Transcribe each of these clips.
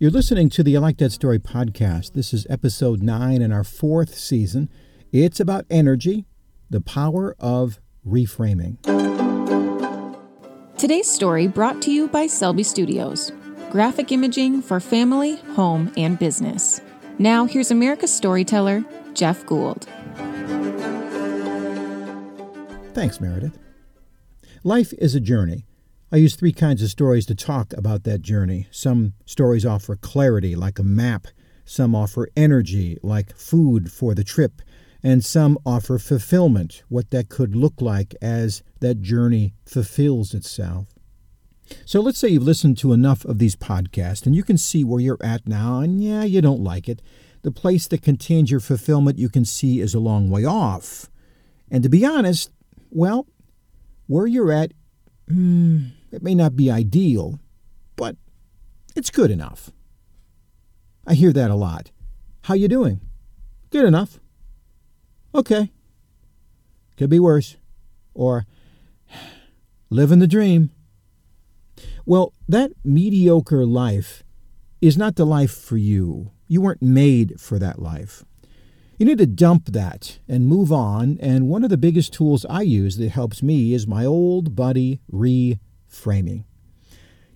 You're listening to the I Like That Story podcast. This is episode 9 in our fourth season. It's about energy, the power of reframing. Today's story brought to you by Selby Studios, graphic imaging for family, home, and business. Now, here's America's storyteller, Jeff Gould. Thanks, Meredith. Life is a journey. I use three kinds of stories to talk about that journey. Some stories offer clarity, like a map. Some offer energy, like food for the trip. And some offer fulfillment, what that could look like as that journey fulfills itself. So let's say you've listened to enough of these podcasts and you can see where you're at now, and yeah, you don't like it. The place that contains your fulfillment you can see is a long way off. And to be honest, well, where you're at, hmm, it may not be ideal, but it's good enough. I hear that a lot. How you doing? Good enough. Okay. Could be worse. Or living the dream. Well, that mediocre life is not the life for you. You weren't made for that life. You need to dump that and move on. And one of the biggest tools I use that helps me is my old buddy re framing.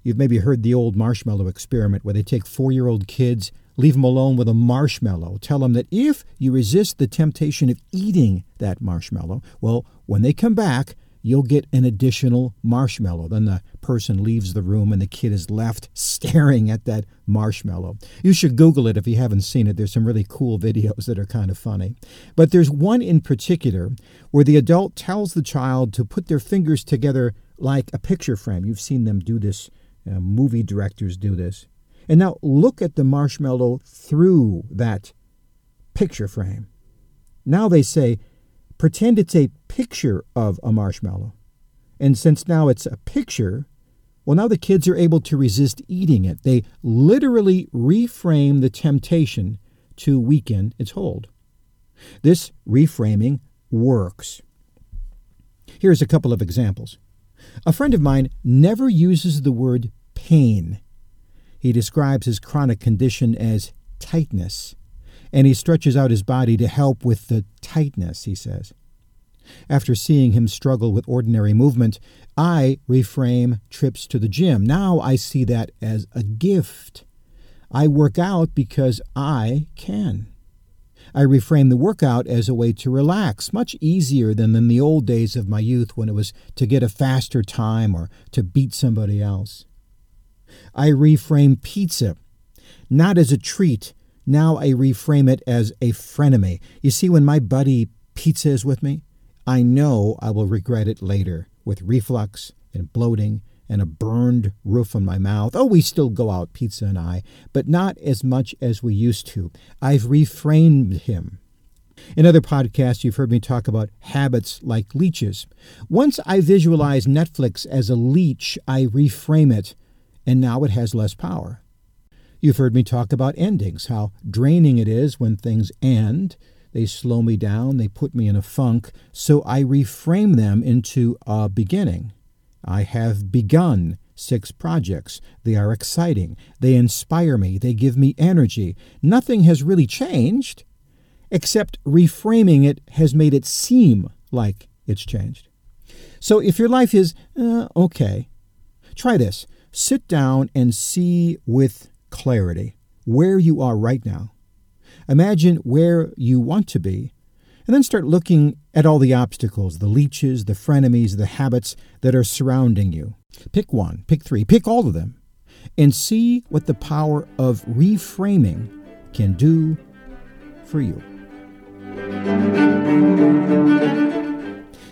You've maybe heard the old marshmallow experiment where they take four year old kids, leave them alone with a marshmallow, tell them that if you resist the temptation of eating that marshmallow, well, when they come back, you'll get an additional marshmallow. Then the person leaves the room and the kid is left staring at that marshmallow. You should Google it if you haven't seen it. There's some really cool videos that are kind of funny. But there's one in particular where the adult tells the child to put their fingers together like a picture frame. You've seen them do this, uh, movie directors do this. And now look at the marshmallow through that picture frame. Now they say, pretend it's a picture of a marshmallow. And since now it's a picture, well, now the kids are able to resist eating it. They literally reframe the temptation to weaken its hold. This reframing works. Here's a couple of examples. A friend of mine never uses the word pain. He describes his chronic condition as tightness, and he stretches out his body to help with the tightness, he says. After seeing him struggle with ordinary movement, I reframe trips to the gym. Now I see that as a gift. I work out because I can. I reframe the workout as a way to relax, much easier than in the old days of my youth when it was to get a faster time or to beat somebody else. I reframe pizza, not as a treat. Now I reframe it as a frenemy. You see, when my buddy Pizza is with me, I know I will regret it later with reflux and bloating and a burned roof on my mouth. Oh, we still go out, Pizza and I, but not as much as we used to. I've reframed him. In other podcasts, you've heard me talk about habits like leeches. Once I visualize Netflix as a leech, I reframe it, and now it has less power. You've heard me talk about endings, how draining it is when things end. They slow me down, they put me in a funk, so I reframe them into a beginning. I have begun six projects. They are exciting. They inspire me. They give me energy. Nothing has really changed, except reframing it has made it seem like it's changed. So if your life is uh, okay, try this. Sit down and see with clarity where you are right now. Imagine where you want to be and then start looking at all the obstacles, the leeches, the frenemies, the habits that are surrounding you. Pick one, pick three, pick all of them, and see what the power of reframing can do for you.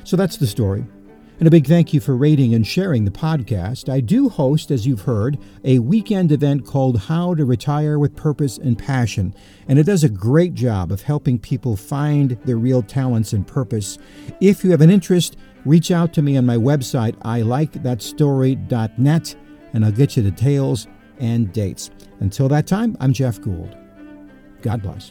So that's the story. And a big thank you for rating and sharing the podcast. I do host, as you've heard, a weekend event called How to Retire with Purpose and Passion. And it does a great job of helping people find their real talents and purpose. If you have an interest, reach out to me on my website, ilikethatstory.net, and I'll get you the details and dates. Until that time, I'm Jeff Gould. God bless.